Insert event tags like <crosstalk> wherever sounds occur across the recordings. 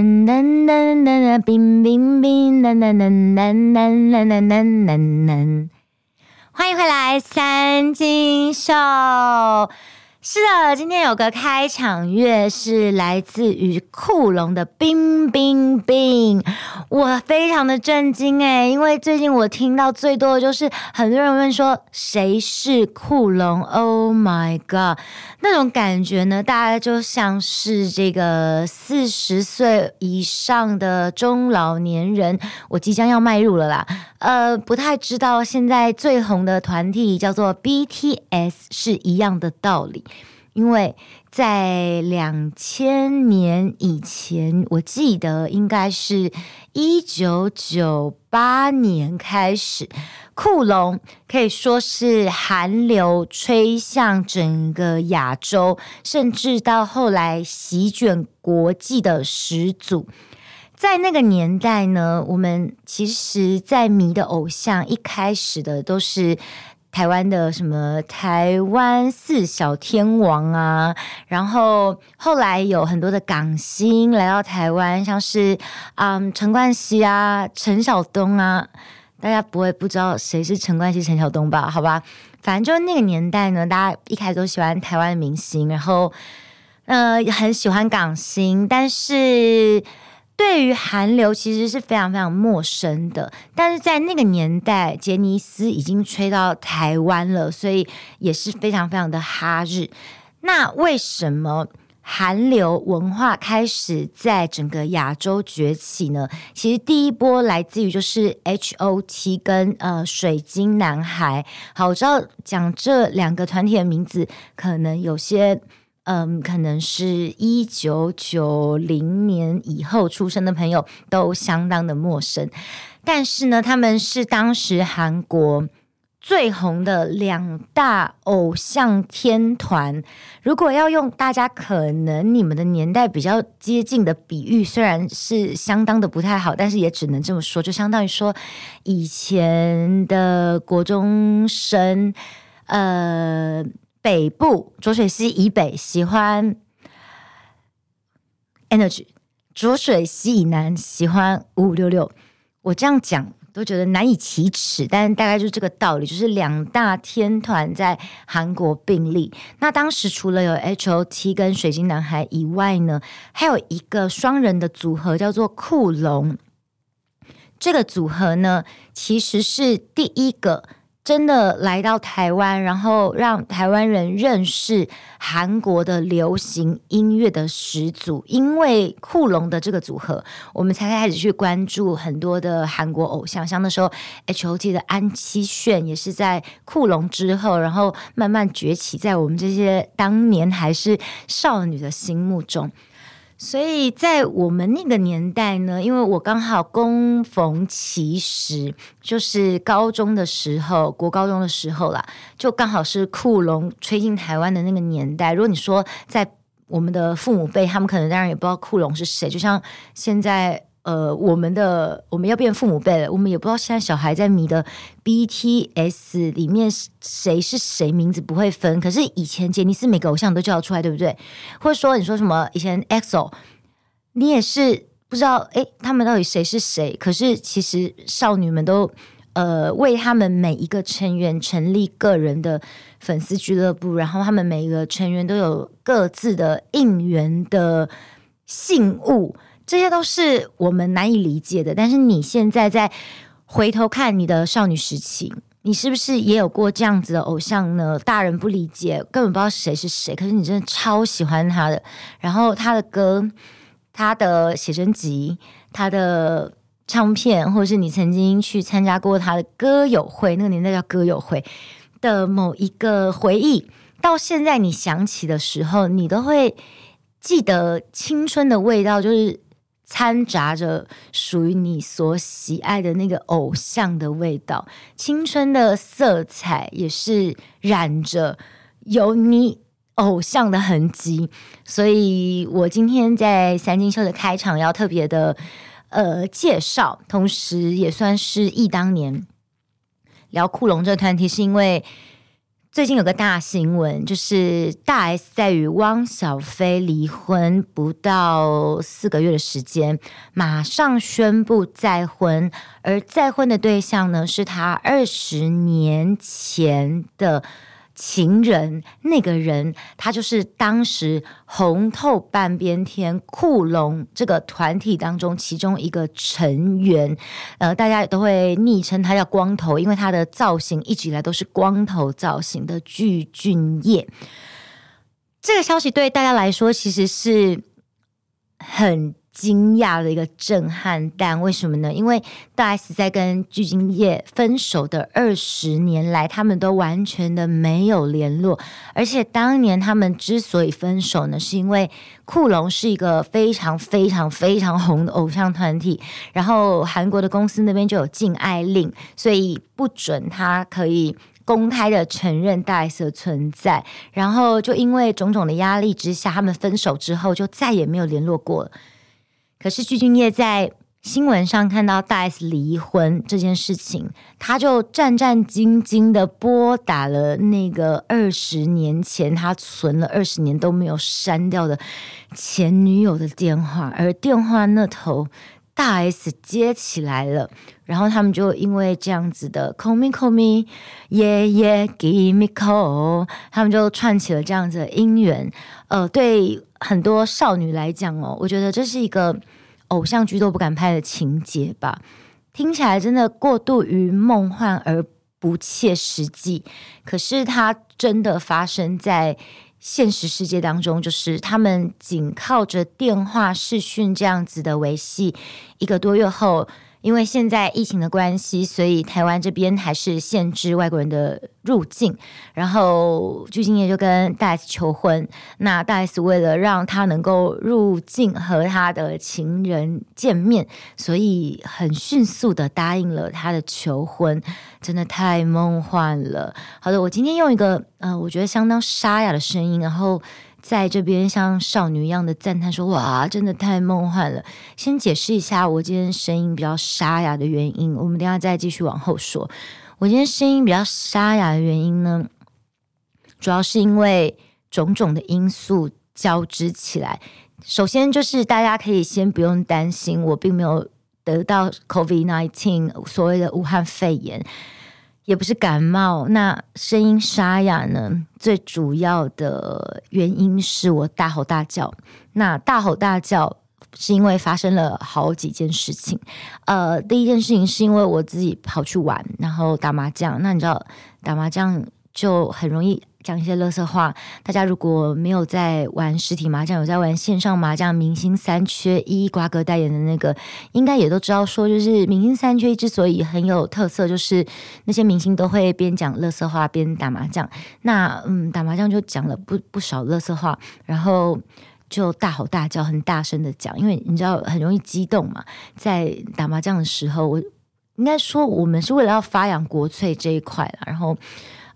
噔噔噔噔噔，冰冰冰，噔噔噔噔噔噔噔噔噔。欢迎回来，三金秀。是的，今天有个开场乐是来自于酷龙的《冰冰冰》，我非常的震惊诶，因为最近我听到最多的就是很多人问说谁是酷龙？Oh my god，那种感觉呢，大概就像是这个四十岁以上的中老年人，我即将要迈入了啦。呃，不太知道现在最红的团体叫做 BTS 是一样的道理。因为在两千年以前，我记得应该是一九九八年开始，酷龙可以说是寒流吹向整个亚洲，甚至到后来席卷国际的始祖。在那个年代呢，我们其实，在迷的偶像一开始的都是。台湾的什么台湾四小天王啊，然后后来有很多的港星来到台湾，像是嗯陈冠希啊、陈晓东啊，大家不会不知道谁是陈冠希、陈晓东吧？好吧，反正就是那个年代呢，大家一开始都喜欢台湾的明星，然后呃很喜欢港星，但是。对于韩流其实是非常非常陌生的，但是在那个年代，杰尼斯已经吹到台湾了，所以也是非常非常的哈日。那为什么韩流文化开始在整个亚洲崛起呢？其实第一波来自于就是 H.O.T 跟呃水晶男孩。好，我知道讲这两个团体的名字，可能有些。嗯，可能是一九九零年以后出生的朋友都相当的陌生，但是呢，他们是当时韩国最红的两大偶像天团。如果要用大家可能你们的年代比较接近的比喻，虽然是相当的不太好，但是也只能这么说，就相当于说以前的国中生，呃。北部浊水溪以北喜欢 Energy，浊水溪以南喜欢五五六六。我这样讲都觉得难以启齿，但大概就是这个道理，就是两大天团在韩国并立。那当时除了有 H.O.T 跟水晶男孩以外呢，还有一个双人的组合叫做酷龙。这个组合呢，其实是第一个。真的来到台湾，然后让台湾人认识韩国的流行音乐的始祖。因为酷龙的这个组合，我们才开始去关注很多的韩国偶像，像那时候 H.O.T 的安七炫也是在酷龙之后，然后慢慢崛起在我们这些当年还是少女的心目中。所以在我们那个年代呢，因为我刚好工逢其时，就是高中的时候，国高中的时候啦，就刚好是库隆吹进台湾的那个年代。如果你说在我们的父母辈，他们可能当然也不知道库隆是谁，就像现在。呃，我们的我们要变父母辈了，我们也不知道现在小孩在迷的 BTS 里面谁是谁，名字不会分。可是以前杰尼斯每个偶像都叫得出来，对不对？或者说你说什么以前 EXO，你也是不知道诶，他们到底谁是谁？可是其实少女们都呃为他们每一个成员成立个人的粉丝俱乐部，然后他们每一个成员都有各自的应援的信物。这些都是我们难以理解的，但是你现在在回头看你的少女时期，你是不是也有过这样子的偶像呢？大人不理解，根本不知道谁是谁，可是你真的超喜欢他的，然后他的歌、他的写真集、他的唱片，或者是你曾经去参加过他的歌友会，那个年代叫歌友会的某一个回忆，到现在你想起的时候，你都会记得青春的味道，就是。掺杂着属于你所喜爱的那个偶像的味道，青春的色彩也是染着有你偶像的痕迹。所以我今天在三金秀的开场要特别的呃介绍，同时也算是忆当年聊酷龙这个团体，是因为最近有个大新闻，就是大 S 在与汪小菲离婚不到四个月的时间，马上宣布再婚，而再婚的对象呢，是他二十年前的。情人那个人，他就是当时红透半边天酷龙这个团体当中其中一个成员，呃，大家也都会昵称他叫光头，因为他的造型一直以来都是光头造型的具俊曄。这个消息对大家来说其实是很。惊讶的一个震撼，但为什么呢？因为大 S 在跟具俊曄分手的二十年来，他们都完全的没有联络。而且当年他们之所以分手呢，是因为酷龙是一个非常非常非常红的偶像团体，然后韩国的公司那边就有禁爱令，所以不准他可以公开的承认大 S 的存在。然后就因为种种的压力之下，他们分手之后就再也没有联络过了。可是具俊业在新闻上看到大 S 离婚这件事情，他就战战兢兢的拨打了那个二十年前他存了二十年都没有删掉的前女友的电话，而电话那头大 S 接起来了，然后他们就因为这样子的 call me call me，yeah yeah give me call，他们就串起了这样子的姻缘，呃，对。很多少女来讲哦，我觉得这是一个偶像剧都不敢拍的情节吧，听起来真的过度于梦幻而不切实际。可是它真的发生在现实世界当中，就是他们仅靠着电话视讯这样子的维系，一个多月后。因为现在疫情的关系，所以台湾这边还是限制外国人的入境。然后鞠婧祎就跟大 S 求婚，那大 S 为了让他能够入境和他的情人见面，所以很迅速的答应了他的求婚，真的太梦幻了。好的，我今天用一个呃，我觉得相当沙哑的声音，然后。在这边像少女一样的赞叹说：“哇，真的太梦幻了！”先解释一下我今天声音比较沙哑的原因，我们等下再继续往后说。我今天声音比较沙哑的原因呢，主要是因为种种的因素交织起来。首先就是大家可以先不用担心，我并没有得到 COVID-19，所谓的武汉肺炎。也不是感冒，那声音沙哑呢？最主要的原因是我大吼大叫。那大吼大叫是因为发生了好几件事情。呃，第一件事情是因为我自己跑去玩，然后打麻将。那你知道打麻将就很容易。讲一些垃圾话，大家如果没有在玩实体麻将，有在玩线上麻将，明星三缺一，瓜哥代言的那个，应该也都知道。说就是明星三缺一之所以很有特色，就是那些明星都会边讲垃圾话边打麻将。那嗯，打麻将就讲了不不少垃圾话，然后就大吼大叫，很大声的讲，因为你知道很容易激动嘛。在打麻将的时候，我应该说我们是为了要发扬国粹这一块，然后。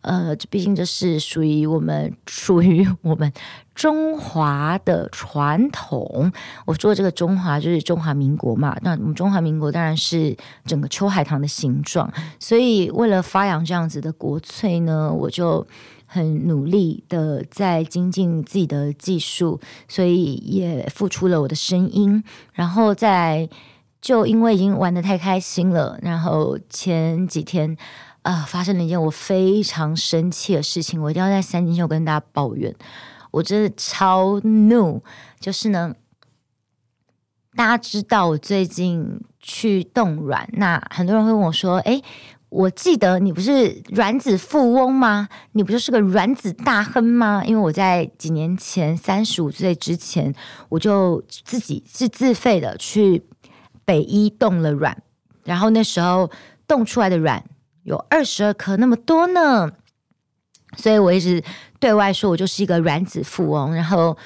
呃，这毕竟这是属于我们属于我们中华的传统。我说的这个中华就是中华民国嘛，那我们中华民国当然是整个秋海棠的形状。所以为了发扬这样子的国粹呢，我就很努力的在精进自己的技术，所以也付出了我的声音。然后再就因为已经玩得太开心了，然后前几天。啊、发生了一件我非常生气的事情，我一定要在三金秀跟大家抱怨。我真的超怒，就是呢，大家知道我最近去冻卵，那很多人会问我说：“诶，我记得你不是卵子富翁吗？你不就是个卵子大亨吗？”因为我在几年前三十五岁之前，我就自己是自费的去北医冻了卵，然后那时候冻出来的卵。有二十二颗那么多呢，所以我一直对外说我就是一个卵子富翁。然后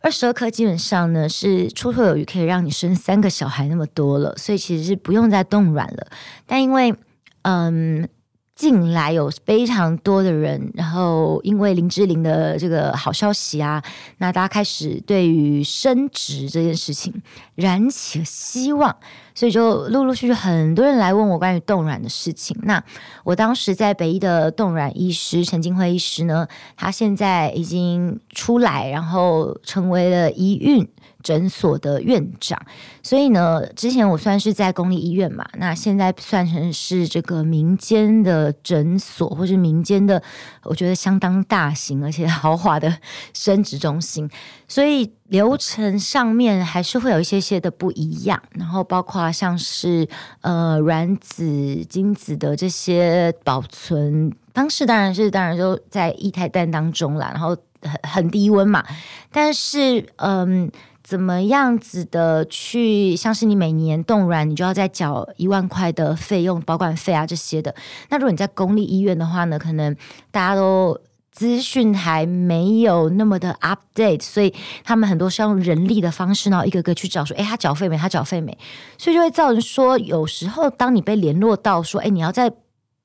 二十二颗基本上呢是绰绰有余，可以让你生三个小孩那么多了，所以其实是不用再冻卵了。但因为嗯，近来有非常多的人，然后因为林志玲的这个好消息啊，那大家开始对于升职这件事情燃起了希望，所以就陆陆续续很多人来问我关于冻卵的事情。那我当时在北医的冻卵医师陈金辉医师呢，他现在已经出来，然后成为了宜蕴诊所的院长，所以呢，之前我算是在公立医院嘛，那现在算成是这个民间的诊所，或是民间的，我觉得相当大型而且 <laughs> 豪华的生殖中心，所以流程上面还是会有一些些的不一样，然后包括像是呃卵子、精子的这些保存方式，当然是当然就在液态氮当中啦，然后很很低温嘛，但是嗯。怎么样子的去，像是你每年冻卵，你就要再缴一万块的费用，保管费啊这些的。那如果你在公立医院的话呢，可能大家都资讯还没有那么的 update，所以他们很多是用人力的方式，然后一个个去找说，哎，他缴费没？他缴费没？所以就会造成说，有时候当你被联络到说，哎，你要再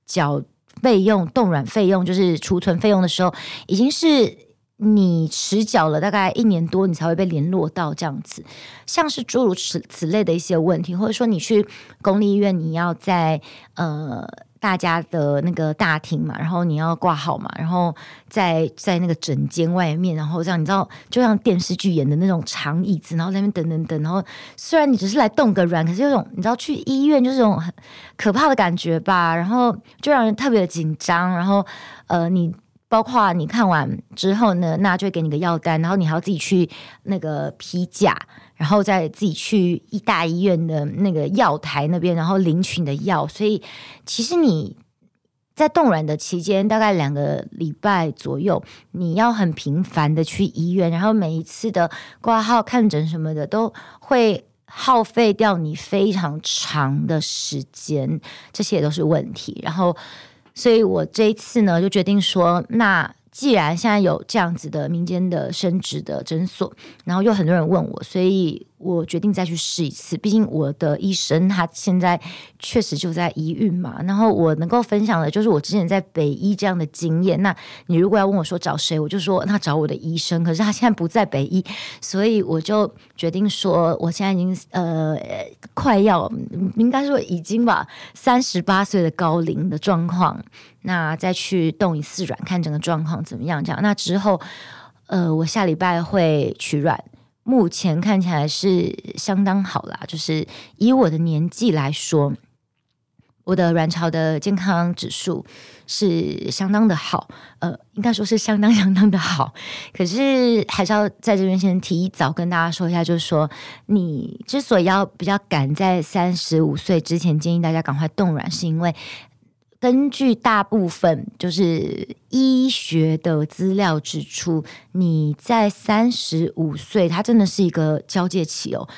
缴费用，冻卵费用就是储存费用的时候，已经是。你持缴了大概一年多，你才会被联络到这样子，像是诸如此此类的一些问题，或者说你去公立医院，你要在呃大家的那个大厅嘛，然后你要挂号嘛，然后在在那个诊间外面，然后这样你知道，就像电视剧演的那种长椅子，然后在那边等等等，然后虽然你只是来动个软，可是有种你知道去医院就是种很可怕的感觉吧，然后就让人特别的紧张，然后呃你。包括你看完之后呢，那就会给你个药单，然后你还要自己去那个批假，然后再自己去医大医院的那个药台那边，然后领取你的药。所以其实你在冻卵的期间，大概两个礼拜左右，你要很频繁的去医院，然后每一次的挂号、看诊什么的，都会耗费掉你非常长的时间，这些也都是问题。然后。所以我这一次呢，就决定说，那既然现在有这样子的民间的生殖的诊所，然后又很多人问我，所以。我决定再去试一次，毕竟我的医生他现在确实就在宜蕴嘛。然后我能够分享的就是我之前在北医这样的经验。那你如果要问我说找谁，我就说那找我的医生。可是他现在不在北医，所以我就决定说，我现在已经呃快要应该说已经吧三十八岁的高龄的状况，那再去冻一次软，看整个状况怎么样？这样那之后，呃，我下礼拜会取卵。目前看起来是相当好啦，就是以我的年纪来说，我的卵巢的健康指数是相当的好，呃，应该说是相当相当的好。<laughs> 可是还是要在这边先提早跟大家说一下，就是说你之所以要比较赶在三十五岁之前建议大家赶快冻卵，是因为。根据大部分就是医学的资料指出，你在三十五岁，它真的是一个交界期哦。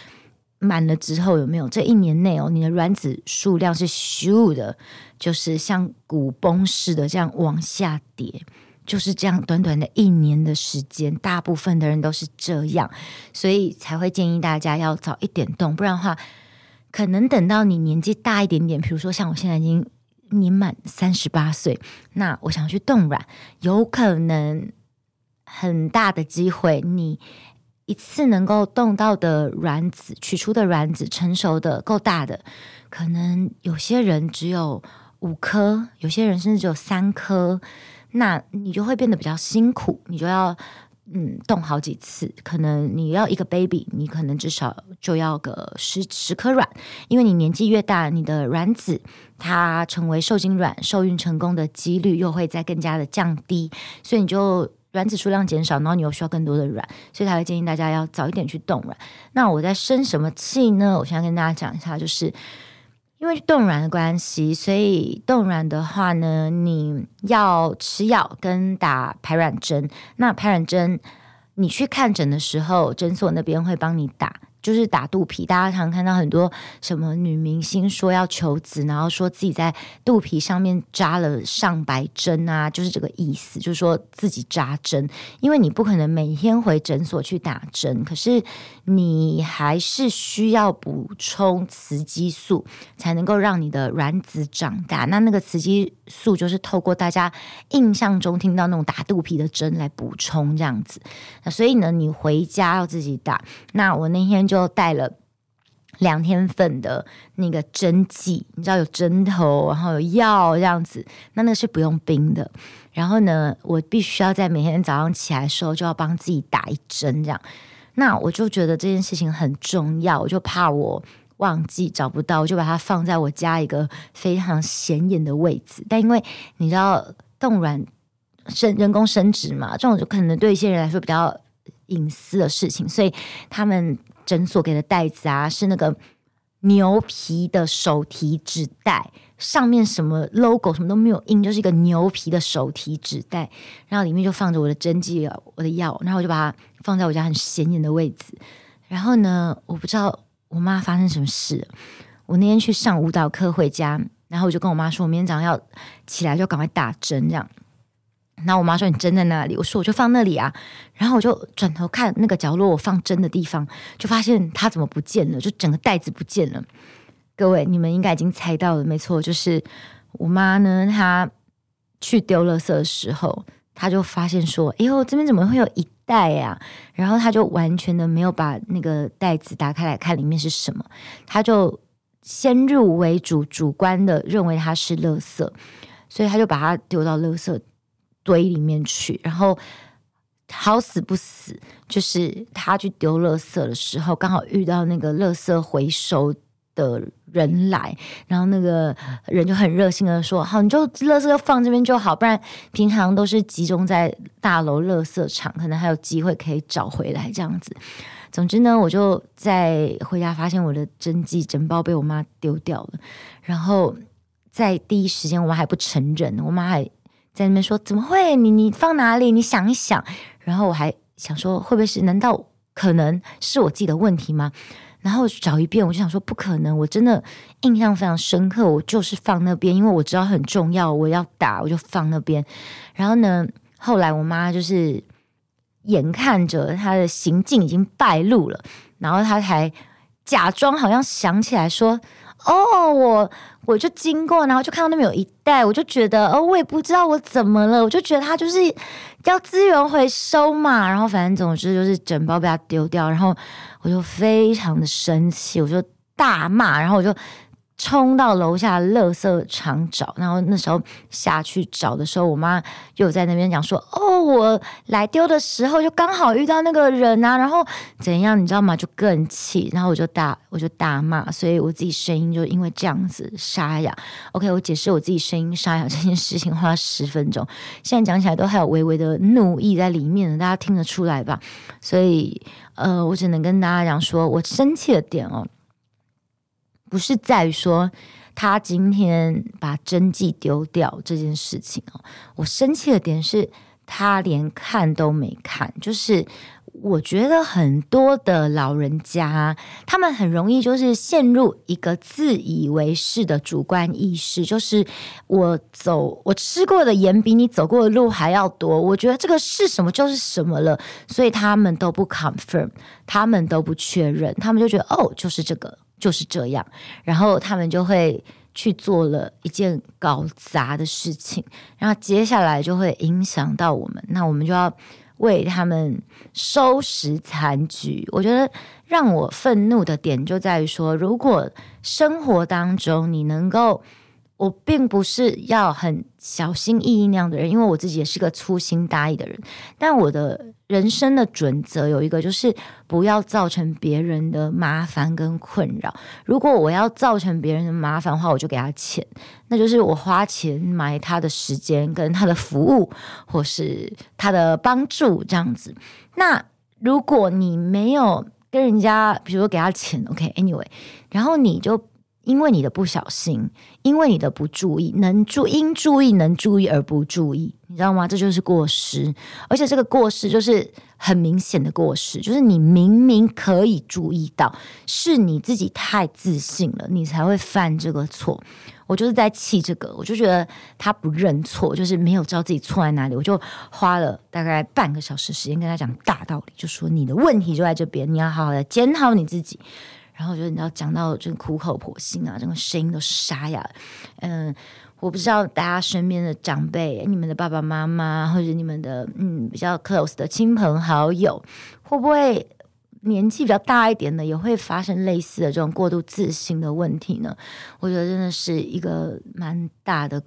满了之后有没有？这一年内哦，你的卵子数量是咻的，就是像鼓崩似的这样往下跌，就是这样短短的一年的时间，大部分的人都是这样，所以才会建议大家要早一点动，不然的话，可能等到你年纪大一点点，比如说像我现在已经。年满三十八岁，那我想去冻卵，有可能很大的机会，你一次能够冻到的卵子，取出的卵子成熟的够大的，可能有些人只有五颗，有些人甚至只有三颗，那你就会变得比较辛苦，你就要。嗯，冻好几次，可能你要一个 baby，你可能至少就要个十十颗卵，因为你年纪越大，你的卵子它成为受精卵、受孕成功的几率又会再更加的降低，所以你就卵子数量减少，然后你又需要更多的卵，所以他会建议大家要早一点去冻卵。那我在生什么气呢？我现在跟大家讲一下，就是。因为冻卵的关系，所以冻卵的话呢，你要吃药跟打排卵针。那排卵针，你去看诊的时候，诊所那边会帮你打。就是打肚皮，大家常看到很多什么女明星说要求子，然后说自己在肚皮上面扎了上百针啊，就是这个意思，就是说自己扎针，因为你不可能每天回诊所去打针，可是你还是需要补充雌激素，才能够让你的卵子长大。那那个雌激素就是透过大家印象中听到那种打肚皮的针来补充这样子。那所以呢，你回家要自己打。那我那天就带了两天份的那个针剂，你知道有针头，然后有药这样子。那那是不用冰的。然后呢，我必须要在每天早上起来的时候就要帮自己打一针这样。那我就觉得这件事情很重要，我就怕我忘记找不到，我就把它放在我家一个非常显眼的位置。但因为你知道冻卵生人工生殖嘛，这种就可能对一些人来说比较隐私的事情，所以他们诊所给的袋子啊是那个牛皮的手提纸袋。上面什么 logo 什么都没有印，就是一个牛皮的手提纸袋，然后里面就放着我的针剂、我的药，然后我就把它放在我家很显眼的位置。然后呢，我不知道我妈发生什么事。我那天去上舞蹈课回家，然后我就跟我妈说，我明天早上要起来就赶快打针这样。然后我妈说：“你针在哪里？”我说：“我就放那里啊。”然后我就转头看那个角落，我放针的地方，就发现它怎么不见了？就整个袋子不见了。各位，你们应该已经猜到了，没错，就是我妈呢。她去丢垃圾的时候，她就发现说：“哎呦，这边怎么会有一袋呀？”然后他就完全的没有把那个袋子打开来看里面是什么，他就先入为主，主观的认为它是垃圾，所以他就把它丢到垃圾堆里面去。然后好死不死，就是他去丢垃圾的时候，刚好遇到那个垃圾回收的人来，然后那个人就很热心的说：“好，你就垃圾就放这边就好，不然平常都是集中在大楼垃圾场，可能还有机会可以找回来这样子。总之呢，我就在回家发现我的针剂整包被我妈丢掉了，然后在第一时间我妈还不承认，我妈还在那边说：怎么会？你你放哪里？你想一想。然后我还想说，会不会是？难道可能是我自己的问题吗？”然后找一遍，我就想说不可能，我真的印象非常深刻，我就是放那边，因为我知道很重要，我要打，我就放那边。然后呢，后来我妈就是眼看着她的行径已经败露了，然后她才假装好像想起来说：“哦，我我就经过，然后就看到那边有一袋，我就觉得哦，我也不知道我怎么了，我就觉得她就是要资源回收嘛。然后反正总之就是整包被她丢掉，然后。”我就非常的生气，我就大骂，然后我就冲到楼下垃圾场找。然后那时候下去找的时候，我妈又在那边讲说：“哦，我来丢的时候就刚好遇到那个人啊，然后怎样，你知道吗？就更气。然后我就大我就大骂，所以我自己声音就因为这样子沙哑。OK，我解释我自己声音沙哑这件事情花了十分钟，现在讲起来都还有微微的怒意在里面，大家听得出来吧？所以。呃，我只能跟大家讲说，我生气的点哦，不是在于说他今天把真迹丢掉这件事情哦，我生气的点是他连看都没看，就是。我觉得很多的老人家，他们很容易就是陷入一个自以为是的主观意识，就是我走我吃过的盐比你走过的路还要多，我觉得这个是什么就是什么了，所以他们都不 confirm，他们都不确认，他们就觉得哦，就是这个就是这样，然后他们就会去做了一件搞砸的事情，然后接下来就会影响到我们，那我们就要。为他们收拾残局，我觉得让我愤怒的点就在于说，如果生活当中你能够。我并不是要很小心翼翼那样的人，因为我自己也是个粗心大意的人。但我的人生的准则有一个，就是不要造成别人的麻烦跟困扰。如果我要造成别人的麻烦的话，我就给他钱，那就是我花钱买他的时间跟他的服务，或是他的帮助这样子。那如果你没有跟人家，比如说给他钱，OK，Anyway，然后你就。因为你的不小心，因为你的不注意，能注应注意能注意而不注意，你知道吗？这就是过失，而且这个过失就是很明显的过失，就是你明明可以注意到，是你自己太自信了，你才会犯这个错。我就是在气这个，我就觉得他不认错，就是没有知道自己错在哪里，我就花了大概半个小时时间跟他讲大道理，就说你的问题就在这边，你要好好的检讨你自己。然后就你知道讲到这个苦口婆心啊，这个声音都沙哑。嗯，我不知道大家身边的长辈，你们的爸爸妈妈或者你们的嗯比较 close 的亲朋好友，会不会年纪比较大一点的也会发生类似的这种过度自信的问题呢？我觉得真的是一个蛮大的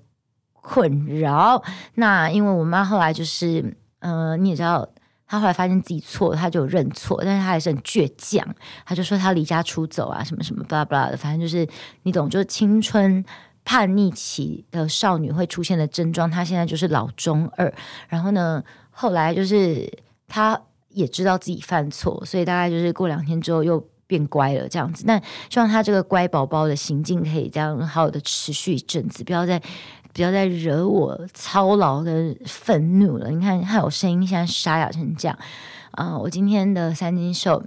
困扰。那因为我妈后来就是，呃，你也知道，他后来发现自己错了，她就认错，但是他还是很倔强，他就说他离家出走啊，什么什么巴拉巴拉的，反正就是你懂，就是青春。叛逆期的少女会出现的症状，他现在就是老中二，然后呢，后来就是他也知道自己犯错，所以大概就是过两天之后又变乖了这样子。那希望他这个乖宝宝的行径可以这样好好的持续一阵子，不要再不要再惹我操劳跟愤怒了。你看，还有声音现在沙哑成这样啊、我今天的三金秀。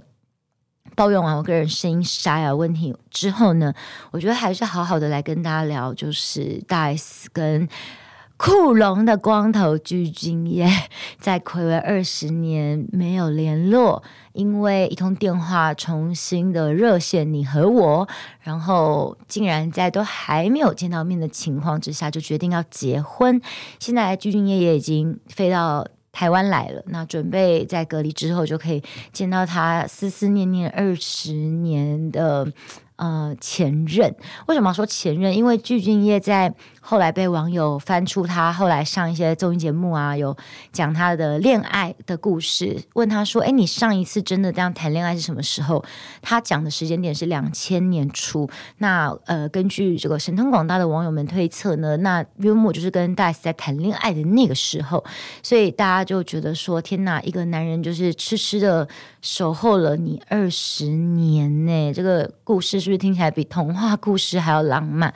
抱怨完我个人声音沙哑问题之后呢，我觉得还是好好的来跟大家聊，就是大 S 跟酷龙的光头具俊曄在暌违二十年没有联络，因为一通电话重新的热线你和我，然后竟然在都还没有见到面的情况之下就决定要结婚。现在具俊曄也已经飞到。台湾来了，那准备在隔离之后就可以见到他思思念念二十年的呃前任。为什么要说前任？因为具俊曄在。后来被网友翻出他后来上一些综艺节目啊，有讲他的恋爱的故事，问他说：“哎，你上一次真的这样谈恋爱是什么时候？”他讲的时间点是两千年初。那呃，根据这个神通广大的网友们推测呢，那约莫就是跟大 S 在谈恋爱的那个时候，所以大家就觉得说：“天哪，一个男人就是痴痴的守候了你二十年呢！”这个故事是不是听起来比童话故事还要浪漫？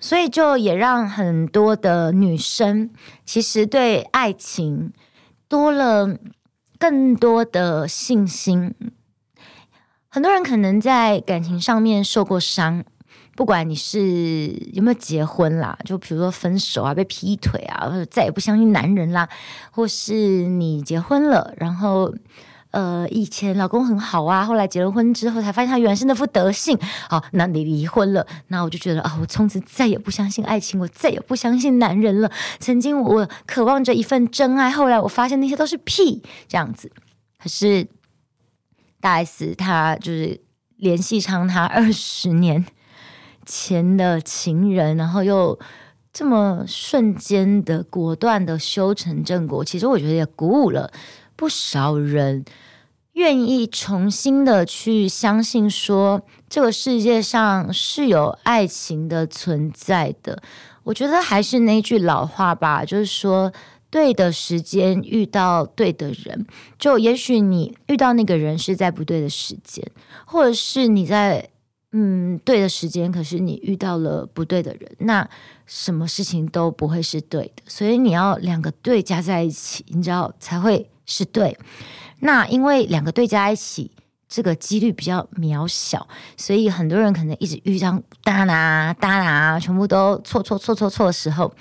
所以就也让很多的女生其实对爱情多了更多的信心。很多人可能在感情上面受过伤，不管你是有没有结婚啦，就比如说分手啊、被劈腿啊，或者再也不相信男人啦，或是你结婚了，然后。呃，以前老公很好啊，后来结了婚之后才发现他原来是那副德性。好，那你离婚了，那我就觉得啊，我从此再也不相信爱情，我再也不相信男人了。曾经我渴望着一份真爱，后来我发现那些都是屁，这样子。可是大 S 他就是联系上他二十年前的情人，然后又这么瞬间的果断的修成正果，其实我觉得也鼓舞了。不少人愿意重新的去相信，说这个世界上是有爱情的存在的。我觉得还是那句老话吧，就是说，对的时间遇到对的人，就也许你遇到那个人是在不对的时间，或者是你在嗯对的时间，可是你遇到了不对的人，那什么事情都不会是对的。所以你要两个对加在一起，你知道才会。是对，那因为两个对加一起，这个几率比较渺小，所以很多人可能一直遇上哒啦哒啦，全部都错错错错错的时候，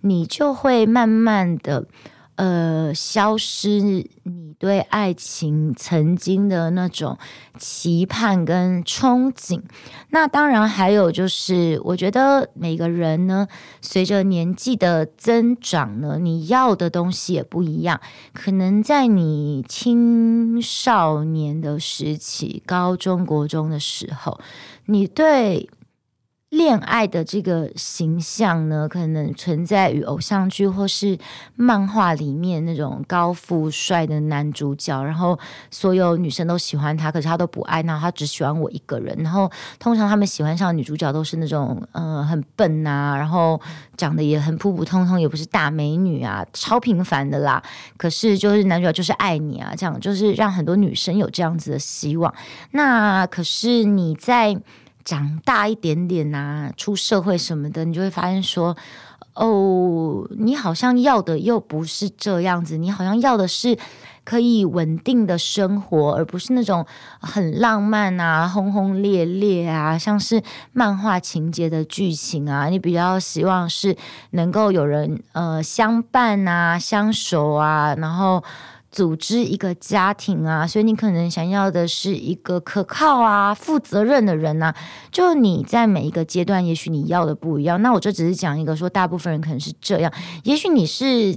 你就会慢慢的。呃，消失你对爱情曾经的那种期盼跟憧憬。那当然还有就是，我觉得每个人呢，随着年纪的增长呢，你要的东西也不一样。可能在你青少年的时期，高中国中的时候，你对。恋爱的这个形象呢，可能存在于偶像剧或是漫画里面那种高富帅的男主角，然后所有女生都喜欢他，可是他都不爱，那他只喜欢我一个人。然后通常他们喜欢上女主角都是那种呃很笨啊，然后长得也很普普通通，也不是大美女啊，超平凡的啦。可是就是男主角就是爱你啊，这样就是让很多女生有这样子的希望。那可是你在。长大一点点呐、啊，出社会什么的，你就会发现说，哦，你好像要的又不是这样子，你好像要的是可以稳定的生活，而不是那种很浪漫啊、轰轰烈烈啊，像是漫画情节的剧情啊。你比较希望是能够有人呃相伴啊、相守啊，然后。组织一个家庭啊，所以你可能想要的是一个可靠啊、负责任的人呐、啊。就你在每一个阶段，也许你要的不一样。那我这只是讲一个，说大部分人可能是这样。也许你是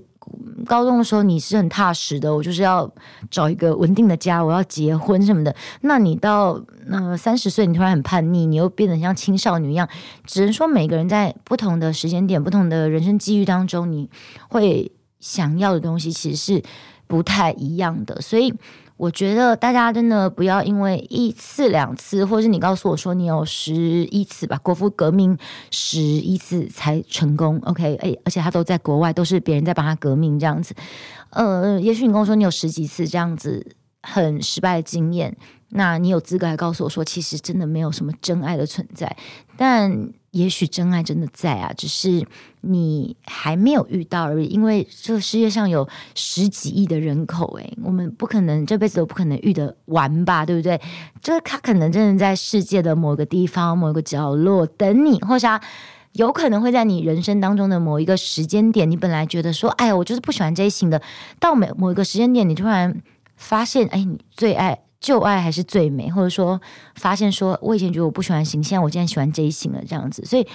高中的时候你是很踏实的，我就是要找一个稳定的家，我要结婚什么的。那你到呃三十岁，你突然很叛逆，你又变得像青少女一样。只能说每个人在不同的时间点、不同的人生际遇当中，你会想要的东西其实是。不太一样的，所以我觉得大家真的不要因为一次两次，或是你告诉我说你有十一次吧，国父革命十一次才成功，OK，哎，而且他都在国外，都是别人在帮他革命这样子，呃，也许你跟我说你有十几次这样子很失败的经验，那你有资格来告诉我说，其实真的没有什么真爱的存在，但。也许真爱真的在啊，只是你还没有遇到而已。因为这个世界上有十几亿的人口，诶，我们不可能这辈子都不可能遇得完吧，对不对？就是他可能真的在世界的某个地方、某个角落等你，或者有可能会在你人生当中的某一个时间点，你本来觉得说，哎呀，我就是不喜欢这一型的，到某某一个时间点，你突然发现，哎，你最爱。旧爱还是最美，或者说发现说，我以前觉得我不喜欢型，现在我竟然喜欢这一型了，这样子。所以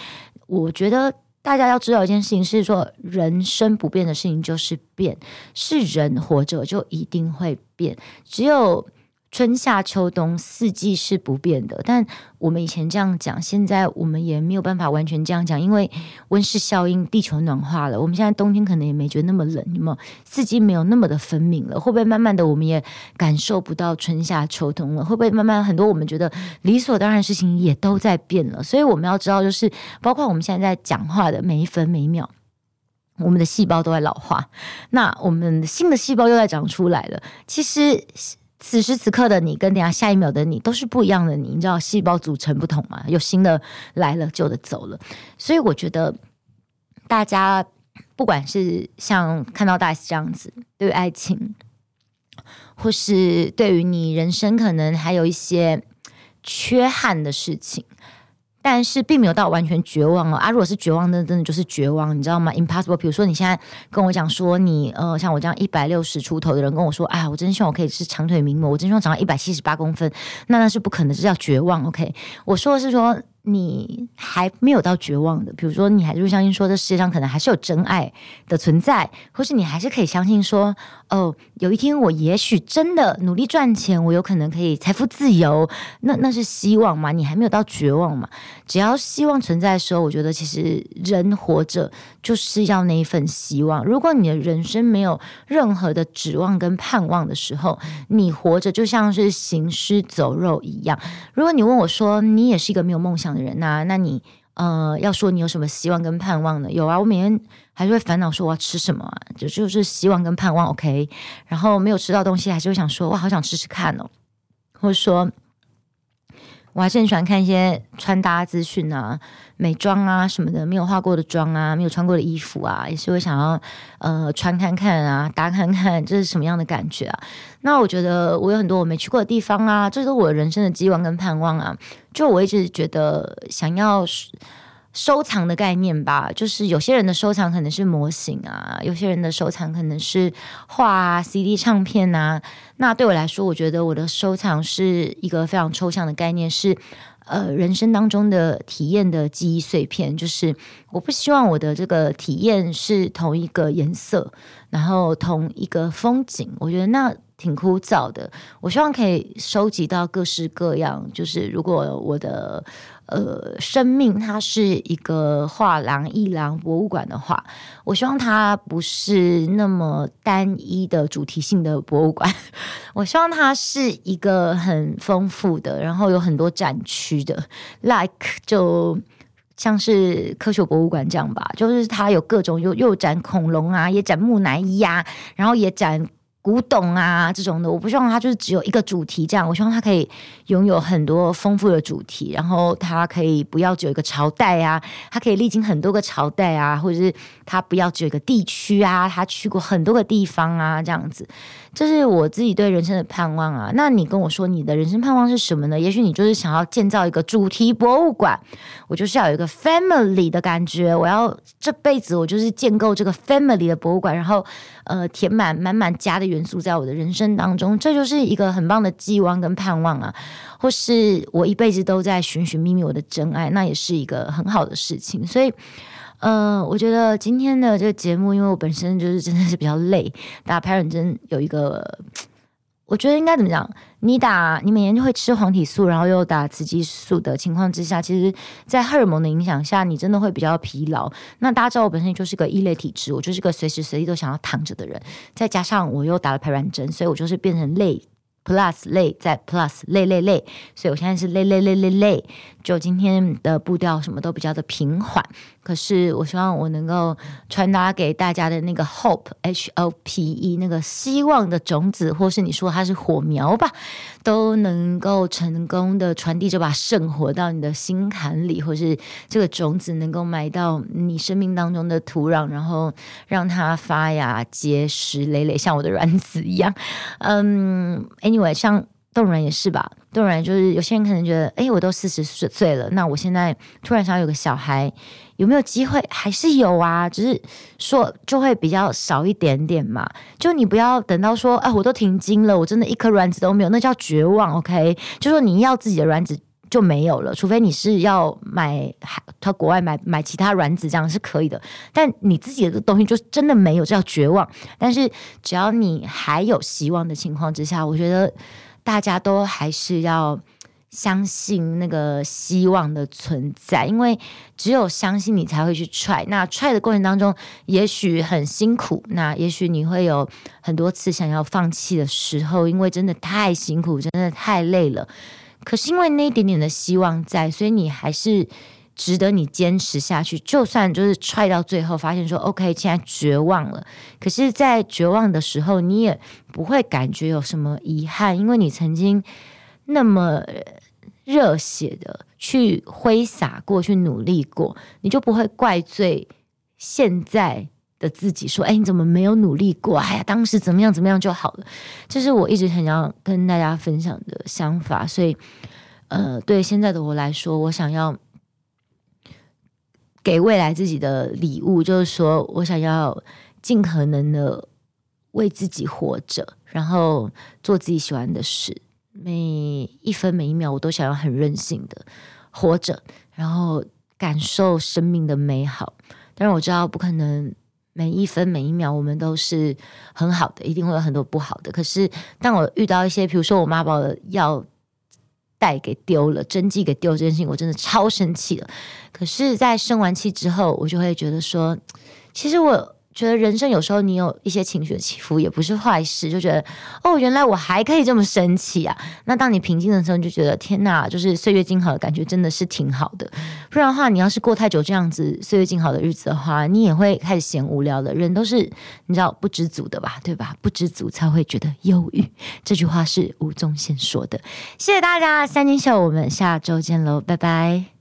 我觉得大家要知道一件事情是说，人生不变的事情就是变，是人活着就一定会变，只有。春夏秋冬四季是不变的，但我们以前这样讲，现在我们也没有办法完全这样讲，因为温室效应，地球暖化了。我们现在冬天可能也没觉得那么冷，有没有？四季没有那么的分明了，会不会慢慢的我们也感受不到春夏秋冬了？会不会慢慢很多我们觉得理所当然的事情也都在变了？所以我们要知道，就是包括我们现在在讲话的每一分每一秒，我们的细胞都在老化，那我们新的细胞又在长出来了。其实。此时此刻的你跟等下下一秒的你都是不一样的你，你知道细胞组成不同嘛？有新的来了，旧的走了，所以我觉得大家不管是像看到大 S 这样子，对于爱情，或是对于你人生可能还有一些缺憾的事情。但是并没有到完全绝望哦啊！如果是绝望，那真的就是绝望，你知道吗？Impossible。比如说你现在跟我讲说你呃，像我这样一百六十出头的人跟我说，哎，我真希望我可以是长腿名模，我真希望长到一百七十八公分，那那是不可能，这叫绝望。OK，我说的是说。你还没有到绝望的，比如说你还是会相信说这世界上可能还是有真爱的存在，或是你还是可以相信说，哦，有一天我也许真的努力赚钱，我有可能可以财富自由，那那是希望嘛？你还没有到绝望嘛？只要希望存在的时候，我觉得其实人活着就是要那一份希望。如果你的人生没有任何的指望跟盼望的时候，你活着就像是行尸走肉一样。如果你问我说，你也是一个没有梦想的人呐、那你呃要说你有什么希望跟盼望呢？有啊，我每天还是会烦恼说我要吃什么、啊，就就是希望跟盼望 OK，然后没有吃到东西，还是会想说哇，好想吃吃看哦，或者说。我还是很喜欢看一些穿搭资讯啊、美妆啊什么的，没有化过的妆啊，没有穿过的衣服啊，也是会想要呃穿看看啊、搭看看，这是什么样的感觉啊？那我觉得我有很多我没去过的地方啊，这是我人生的寄望跟盼望啊。就我一直觉得想要。收藏的概念吧，就是有些人的收藏可能是模型啊，有些人的收藏可能是画啊、CD 唱片啊。那对我来说，我觉得我的收藏是一个非常抽象的概念，是呃人生当中的体验的记忆碎片。就是我不希望我的这个体验是同一个颜色，然后同一个风景。我觉得那挺枯燥的。我希望可以收集到各式各样。就是如果我的。呃，生命它是一个画廊、艺廊、博物馆的话，我希望它不是那么单一的主题性的博物馆，<laughs> 我希望它是一个很丰富的，然后有很多展区的，like 就像是科学博物馆这样吧，就是它有各种又又展恐龙啊，也展木乃伊呀，然后也展。古董啊，这种的，我不希望它就是只有一个主题这样。我希望它可以拥有很多丰富的主题，然后它可以不要只有一个朝代啊，它可以历经很多个朝代啊，或者是它不要只有一个地区啊，它去过很多个地方啊，这样子。这是我自己对人生的盼望啊。那你跟我说你的人生盼望是什么呢？也许你就是想要建造一个主题博物馆，我就是要有一个 family 的感觉，我要这辈子我就是建构这个 family 的博物馆，然后呃填满满满家的。元素在我的人生当中，这就是一个很棒的寄望跟盼望啊。或是我一辈子都在寻寻觅觅我的真爱，那也是一个很好的事情。所以，呃，我觉得今天的这个节目，因为我本身就是真的是比较累，打排卵针有一个。我觉得应该怎么讲？你打你每年就会吃黄体素，然后又打雌激素的情况之下，其实，在荷尔蒙的影响下，你真的会比较疲劳。那大家知道我本身就是个异类体质，我就是个随时随地都想要躺着的人，再加上我又打了排卵针，所以我就是变成累。Plus 累再 Plus 累累累，所以我现在是累累累累累。就今天的步调什么都比较的平缓，可是我希望我能够传达给大家的那个 Hope H O P E 那个希望的种子，或是你说它是火苗吧，都能够成功的传递这把圣火到你的心坎里，或是这个种子能够埋到你生命当中的土壤，然后让它发芽结实累累，像我的卵子一样。嗯，Anyway，像。动人也是吧，动人就是有些人可能觉得，哎，我都四十岁了，那我现在突然想要有个小孩，有没有机会？还是有啊，只是说就会比较少一点点嘛。就你不要等到说，哎，我都停经了，我真的一颗卵子都没有，那叫绝望。OK，就说你要自己的卵子就没有了，除非你是要买他国外买买其他卵子，这样是可以的。但你自己的东西就真的没有，这叫绝望。但是只要你还有希望的情况之下，我觉得。大家都还是要相信那个希望的存在，因为只有相信你才会去踹。那踹的过程当中，也许很辛苦，那也许你会有很多次想要放弃的时候，因为真的太辛苦，真的太累了。可是因为那一点点的希望在，所以你还是。值得你坚持下去，就算就是踹到最后，发现说 OK，现在绝望了。可是，在绝望的时候，你也不会感觉有什么遗憾，因为你曾经那么热血的去挥洒过去，努力过，你就不会怪罪现在的自己，说：“哎，你怎么没有努力过？哎呀，当时怎么样怎么样就好了。”这是我一直很想跟大家分享的想法。所以，呃，对现在的我来说，我想要。给未来自己的礼物，就是说我想要尽可能的为自己活着，然后做自己喜欢的事，每一分每一秒我都想要很任性的活着，然后感受生命的美好。但是我知道不可能每一分每一秒我们都是很好的，一定会有很多不好的。可是当我遇到一些，比如说我妈把我的药。带给丢了，真迹给丢了这件事情，我真的超生气了。可是，在生完气之后，我就会觉得说，其实我。觉得人生有时候你有一些情绪起伏也不是坏事，就觉得哦，原来我还可以这么生气啊！那当你平静的时候，你就觉得天哪，就是岁月静好的感觉真的是挺好的。不然的话，你要是过太久这样子岁月静好的日子的话，你也会开始嫌无聊的。人都是你知道不知足的吧？对吧？不知足才会觉得忧郁。这句话是吴宗宪说的。谢谢大家，三金秀，我们下周见喽，拜拜。